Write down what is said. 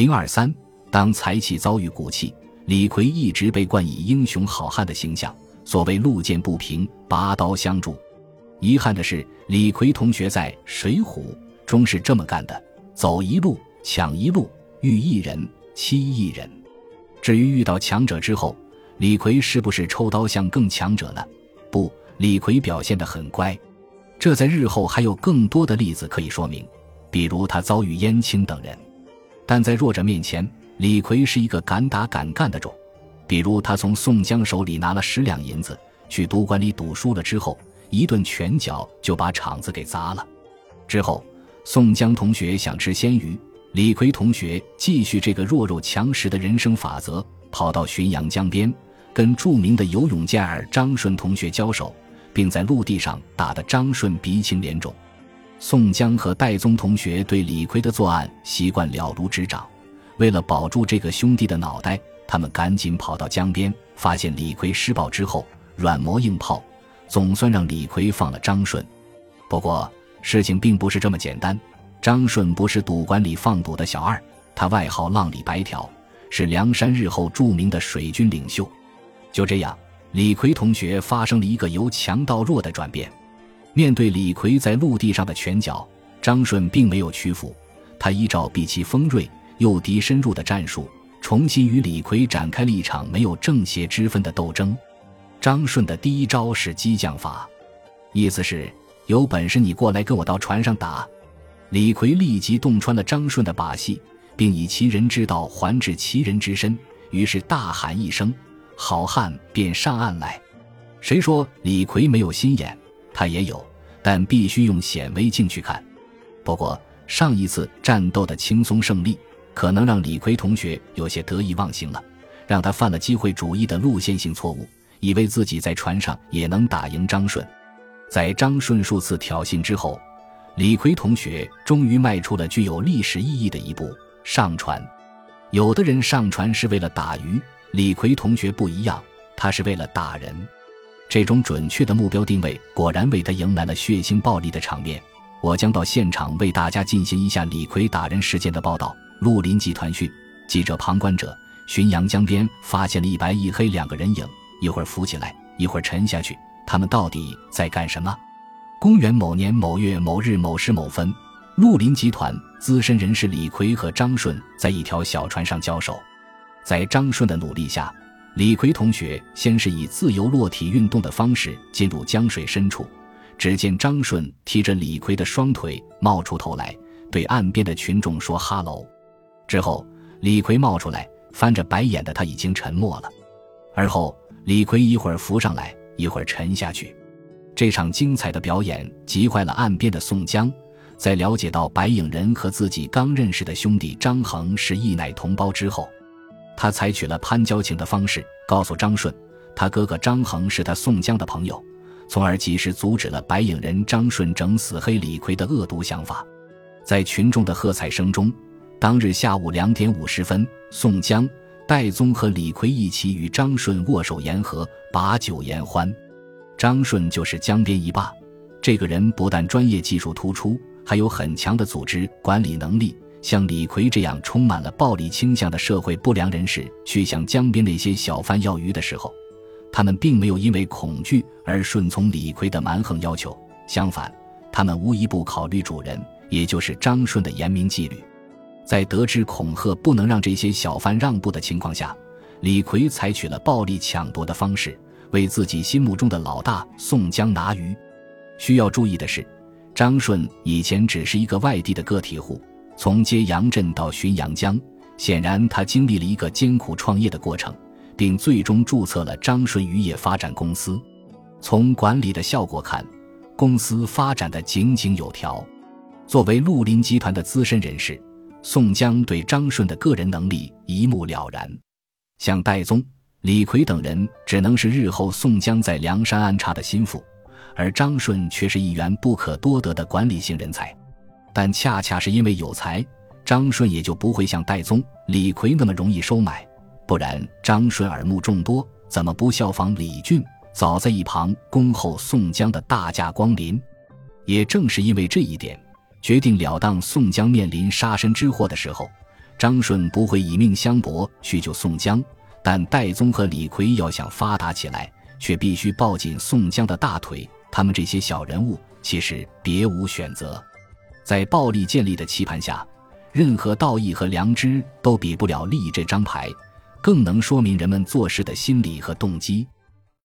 零二三，当财气遭遇骨气，李逵一直被冠以英雄好汉的形象。所谓路见不平，拔刀相助。遗憾的是，李逵同学在《水浒》中是这么干的：走一路抢一路，遇一人欺一人。至于遇到强者之后，李逵是不是抽刀向更强者呢？不，李逵表现得很乖。这在日后还有更多的例子可以说明，比如他遭遇燕青等人，但在弱者面前，李逵是一个敢打敢干的种。比如他从宋江手里拿了十两银子去赌馆里赌输了之后，一顿拳脚就把场子给砸了。之后，宋江同学想吃鲜鱼，李逵同学继续这个弱肉强食的人生法则，跑到浔阳江边跟著名的游泳健儿张顺同学交手，并在陆地上打得张顺鼻青脸肿。宋江和戴宗同学对李逵的作案习惯了如指掌，为了保住这个兄弟的脑袋。他们赶紧跑到江边，发现李逵施暴之后，软磨硬泡，总算让李逵放了张顺。不过事情并不是这么简单。张顺不是赌馆里放赌的小二，他外号“浪里白条”，是梁山日后著名的水军领袖。就这样，李逵同学发生了一个由强到弱的转变。面对李逵在陆地上的拳脚，张顺并没有屈服，他依照避其锋锐、诱敌深入的战术。重新与李逵展开了一场没有正邪之分的斗争。张顺的第一招是激将法，意思是有本事你过来跟我到船上打。李逵立即洞穿了张顺的把戏，并以其人之道还治其人之身，于是大喊一声：“好汉便上岸来！”谁说李逵没有心眼？他也有，但必须用显微镜去看。不过上一次战斗的轻松胜利。可能让李逵同学有些得意忘形了，让他犯了机会主义的路线性错误，以为自己在船上也能打赢张顺。在张顺数次挑衅之后，李逵同学终于迈出了具有历史意义的一步——上船。有的人上船是为了打鱼，李逵同学不一样，他是为了打人。这种准确的目标定位果然为他迎来了血腥暴力的场面。我将到现场为大家进行一下李逵打人事件的报道。绿林集团讯，记者旁观者：浔阳江边发现了一白一黑两个人影，一会儿浮起来，一会儿沉下去。他们到底在干什么？公元某年某月某日某时某分，绿林集团资深人士李逵和张顺在一条小船上交手。在张顺的努力下，李逵同学先是以自由落体运动的方式进入江水深处。只见张顺提着李逵的双腿冒出头来，对岸边的群众说：“哈喽。”之后，李逵冒出来，翻着白眼的他已经沉默了。而后，李逵一会儿浮上来，一会儿沉下去。这场精彩的表演急坏了岸边的宋江。在了解到白影人和自己刚认识的兄弟张衡是义奶同胞之后，他采取了攀交情的方式，告诉张顺，他哥哥张衡是他宋江的朋友，从而及时阻止了白影人张顺整死黑李逵的恶毒想法。在群众的喝彩声中。当日下午两点五十分，宋江、戴宗和李逵一起与张顺握手言和，把酒言欢。张顺就是江边一霸，这个人不但专业技术突出，还有很强的组织管理能力。像李逵这样充满了暴力倾向的社会不良人士去向江边那些小贩要鱼的时候，他们并没有因为恐惧而顺从李逵的蛮横要求，相反，他们无一不考虑主人，也就是张顺的严明纪律。在得知恐吓不能让这些小贩让步的情况下，李逵采取了暴力抢夺的方式，为自己心目中的老大宋江拿鱼。需要注意的是，张顺以前只是一个外地的个体户，从揭阳镇到浔阳江，显然他经历了一个艰苦创业的过程，并最终注册了张顺渔业发展公司。从管理的效果看，公司发展的井井有条。作为绿林集团的资深人士。宋江对张顺的个人能力一目了然，像戴宗、李逵等人只能是日后宋江在梁山安插的心腹，而张顺却是一员不可多得的管理性人才。但恰恰是因为有才，张顺也就不会像戴宗、李逵那么容易收买。不然，张顺耳目众多，怎么不效仿李俊，早在一旁恭候宋江的大驾光临？也正是因为这一点。决定了当宋江面临杀身之祸的时候，张顺不会以命相搏去救宋江，但戴宗和李逵要想发达起来，却必须抱紧宋江的大腿。他们这些小人物其实别无选择，在暴力建立的棋盘下，任何道义和良知都比不了利益这张牌，更能说明人们做事的心理和动机。